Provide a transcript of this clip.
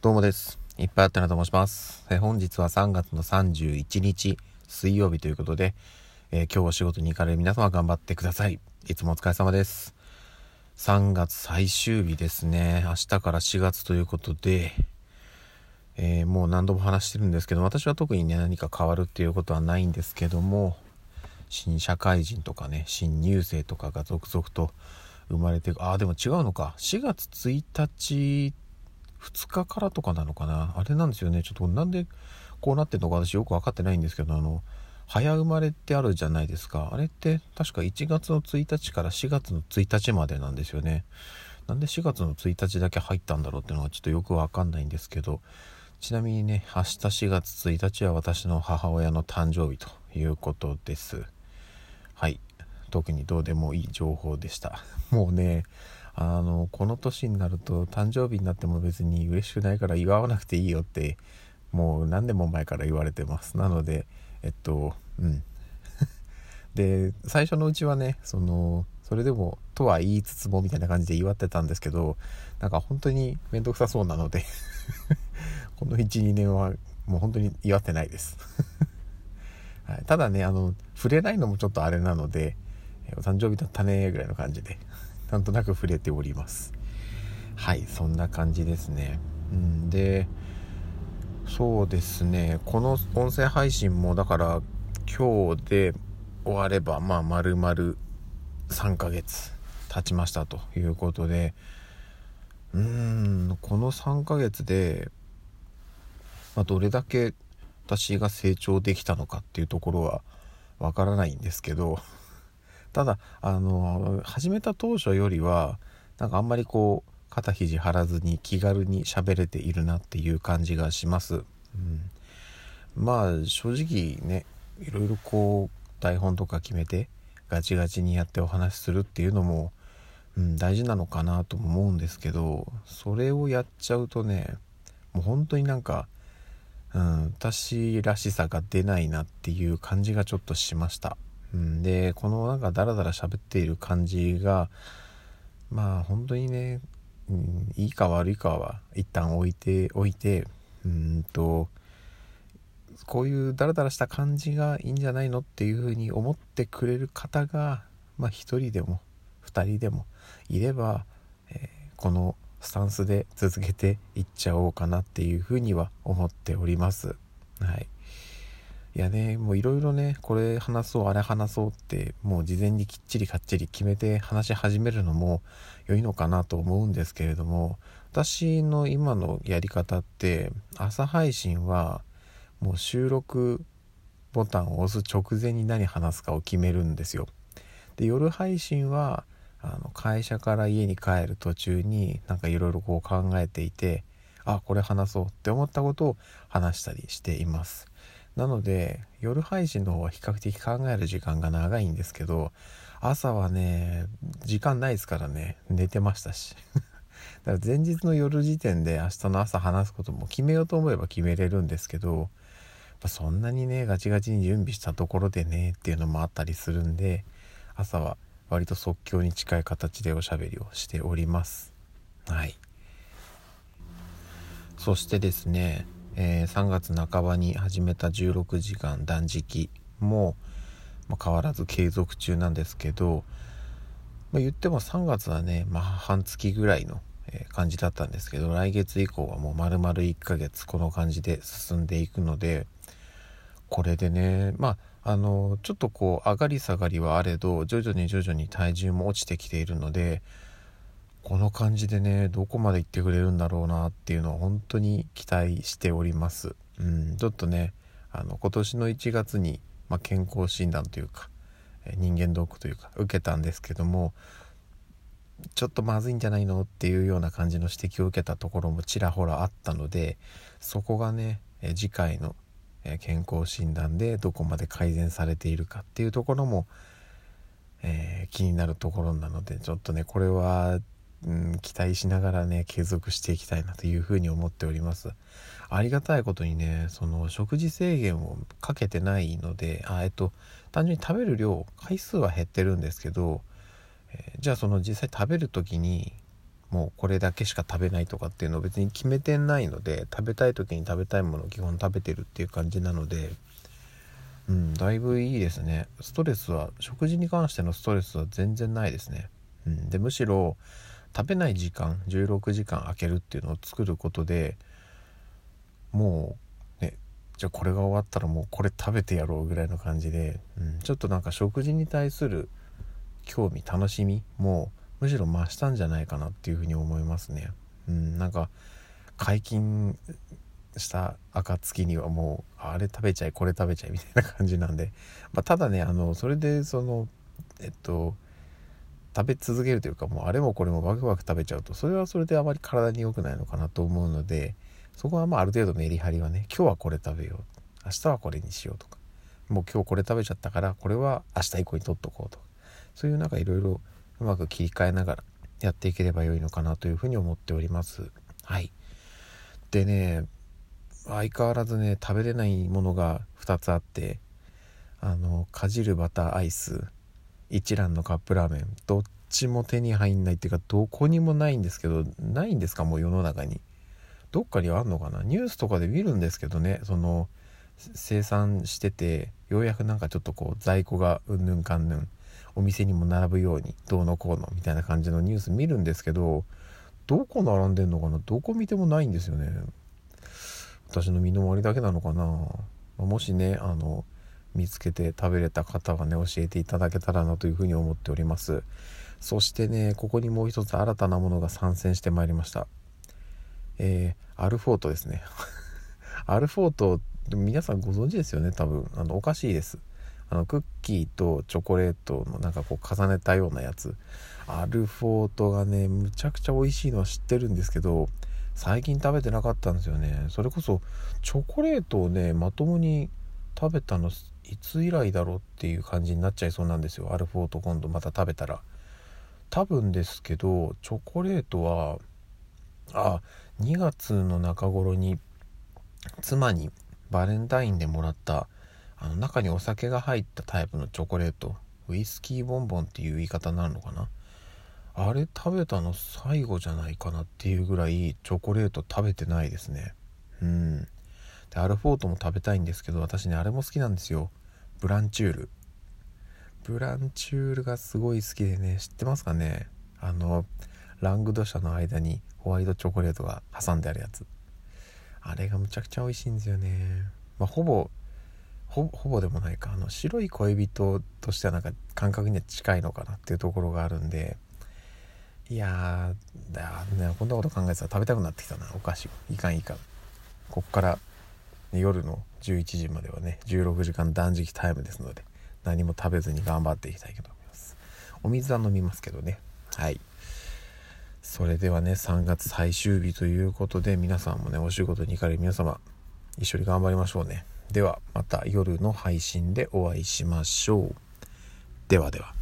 どうもです。いっぱいあったなと申します。え本日は3月の31日水曜日ということで、えー今日お仕事に行かれる皆様頑張ってください。いつもお疲れ様です。3月最終日ですね。明日から4月ということで、えーもう何度も話してるんですけど、私は特にね、何か変わるっていうことはないんですけども、新社会人とかね、新入生とかが続々と生まれて。ああ、でも違うのか。4月1日、2日からとかなのかな？あれなんですよね。ちょっとなんでこうなってんのか私よく分かってないんですけど、あの、早生まれってあるじゃないですか。あれって確か1月の1日から4月の1日までなんですよね。なんで4月の1日だけ入ったんだろうっていうのがちょっとよくわかんないんですけど、ちなみにね、明日4月1日は私の母親の誕生日ということです。はい。特にどうでもいい情報でした。もうね、あの、この年になると誕生日になっても別に嬉しくないから祝わなくていいよって、もう何年も前から言われてます。なので、えっと、うん。で、最初のうちはね、その、それでも、とは言いつつもみたいな感じで祝ってたんですけど、なんか本当に面倒くさそうなので、この1、2年はもう本当に祝ってないです。はい、ただね、あの、触れないのもちょっとあれなので、お誕生日だったねぐらいの感じで、なんとなく触れております。はい、そんな感じですね。うん、で、そうですね、この音声配信もだから今日で終われば、まあ、丸々3ヶ月経ちましたということで、うーん、この3ヶ月で、まあ、どれだけ私が成長できたのかっていうところはわからないんですけどただあの始めた当初よりはなんかあんまりこう肩肘張らずに気軽に喋れているなっていう感じがします、うん、まあ正直ねいろいろこう台本とか決めてガチガチにやってお話しするっていうのも、うん、大事なのかなとも思うんですけどそれをやっちゃうとねもう本当になんかうん、私らしさが出ないなっていう感じがちょっとしました。うん、で、このなんかダラダラ喋っている感じが、まあ本当にね、うん、いいか悪いかは一旦置いておいて、うんと、こういうダラダラした感じがいいんじゃないのっていうふうに思ってくれる方が、まあ人でも二人でもいれば、えーこのスタンスで続けていっちゃおうかなっていうふうには思っております。はい。いやね、もういろいろね、これ話そう、あれ話そうって、もう事前にきっちりかっちり決めて話し始めるのも良いのかなと思うんですけれども、私の今のやり方って、朝配信はもう収録ボタンを押す直前に何話すかを決めるんですよ。で、夜配信は、あの会社から家に帰る途中になんかいろいろこう考えていてあこれ話そうって思ったことを話したりしていますなので夜配信の方は比較的考える時間が長いんですけど朝はね時間ないですからね寝てましたし だから前日の夜時点で明日の朝話すことも決めようと思えば決めれるんですけどそんなにねガチガチに準備したところでねっていうのもあったりするんで朝は割と即興に近い形でおしゃべりをしております。はい。そしてですね、えー3月半ばに始めた16時間断食も、まあ変わらず継続中なんですけど、まあ、言っても3月はね、まあ、半月ぐらいの感じだったんですけど来月以降はもう丸々1ヶ月この感じで進んでいくのでこれでねまああのちょっとこう上がり下がりはあれど徐々に徐々に体重も落ちてきているのでこの感じでねどこまで行ってくれるんだろうなっていうのは本当に期待しております。うん、ちょっとねあの今年の1月に、まあ、健康診断というか人間ドックというか受けたんですけどもちょっとまずいんじゃないのっていうような感じの指摘を受けたところもちらほらあったのでそこがね次回の健康診断でどこまで改善されているかっていうところも、えー気になるところなのでちょっとねこれは、うん、期待しながらね継続していきたいなというふうに思っております。ありがたいことにねその食事制限をかけてないのであえっと単純に食べる量回数は減ってるんですけど、えーじゃあその実際食べる時にもうこれだけしか食べないとかっていうのを別に決めてないので食べたい時に食べたいものを基本食べてるっていう感じなのでうんだいぶいいですね。ストレスは食事に関してのストレスは全然ないですね、うん、でむしろ食べない時間16時間空けるっていうのを作ることでもうねじゃあこれが終わったらもうこれ食べてやろうぐらいの感じで、うん、ちょっとなんか食事に対する興味楽しみもむしろ増したんじゃないかなっていうふうに思いますね。うん、なんか解禁した暁にはもうあれ食べちゃいこれ食べちゃいみたいな感じなんで、まあ、ただねあのそれでそのえっと食べ続けるというかもうあれもこれもワクワク食べちゃうとそれはそれであまり体に良くないのかなと思うのでそこはまあある程度メリハリはね今日はこれ食べよう明日はこれにしようとかもう今日これ食べちゃったからこれは明日以降に取っとこうとかそういうなんかいろいろうまく切り替えながらやっていければ良いのかなというふうに思っております。はい。でね相変わらずね食べれないものが2つあってあのかじるバターアイス。一蘭のカップラーメン。どっちも手に入んないっていうかどこにもないんですけどないんですか？もう世の中に。どっかにあんのかな？ニュースとかで見るんですけどねその生産しててようやくなんかちょっとこう在庫がうんぬんかんぬんお店にも並ぶようにどうのこうのみたいな感じのニュース見るんですけどどこ並んでんのかな？どこ見てもないんですよね。私の身の回りだけなのかな？もしねあの見つけて食べれた方はね教えていただけたらなというふうに思っております。そしてねここにもう一つ新たなものが参戦してまいりました。えー、アルフォートですね。アルフォート皆さんご存知ですよね？多分。あのおかしいです。あのクッキーとチョコレートのなんかこう重ねたようなやつ。アルフォートがねむちゃくちゃ美味しいのは知ってるんですけど最近食べてなかったんですよね。それこそチョコレートをねまともに食べたのいつ以来だろうっていう感じになっちゃいそうなんですよ。アルフォート今度また食べたら。多分ですけどチョコレートはあ2月の中頃に妻にバレンタインでもらったあの中にお酒が入ったタイプのチョコレート。ウイスキーボンボンっていう言い方になるのかな。あれ食べたの最後じゃないかなっていうぐらいチョコレート食べてないですね。うん。でアルフォートも食べたいんですけど私ねあれも好きなんですよ。ブランチュール。ブランチュールがすごい好きでね知ってますかね？あのラングド社の間にホワイトチョコレートが挟んであるやつ。あれがむちゃくちゃ美味しいんですよね、まあ、ほぼほぼでもないか。あの白い恋人としてはなんか感覚には近いのかなっていうところがあるんで。いやーだねこんなこと考えてたら食べたくなってきたな。お菓子。いかんいかん。こっから、夜の11時まではね16時間断食タイムですので何も食べずに頑張っていきたいと思います。お水は飲みますけどね。はい。それではね3月最終日ということで皆さんもねお仕事に行かれる皆様一緒に頑張りましょうね。ではまた夜の配信でお会いしましょう。ではでは。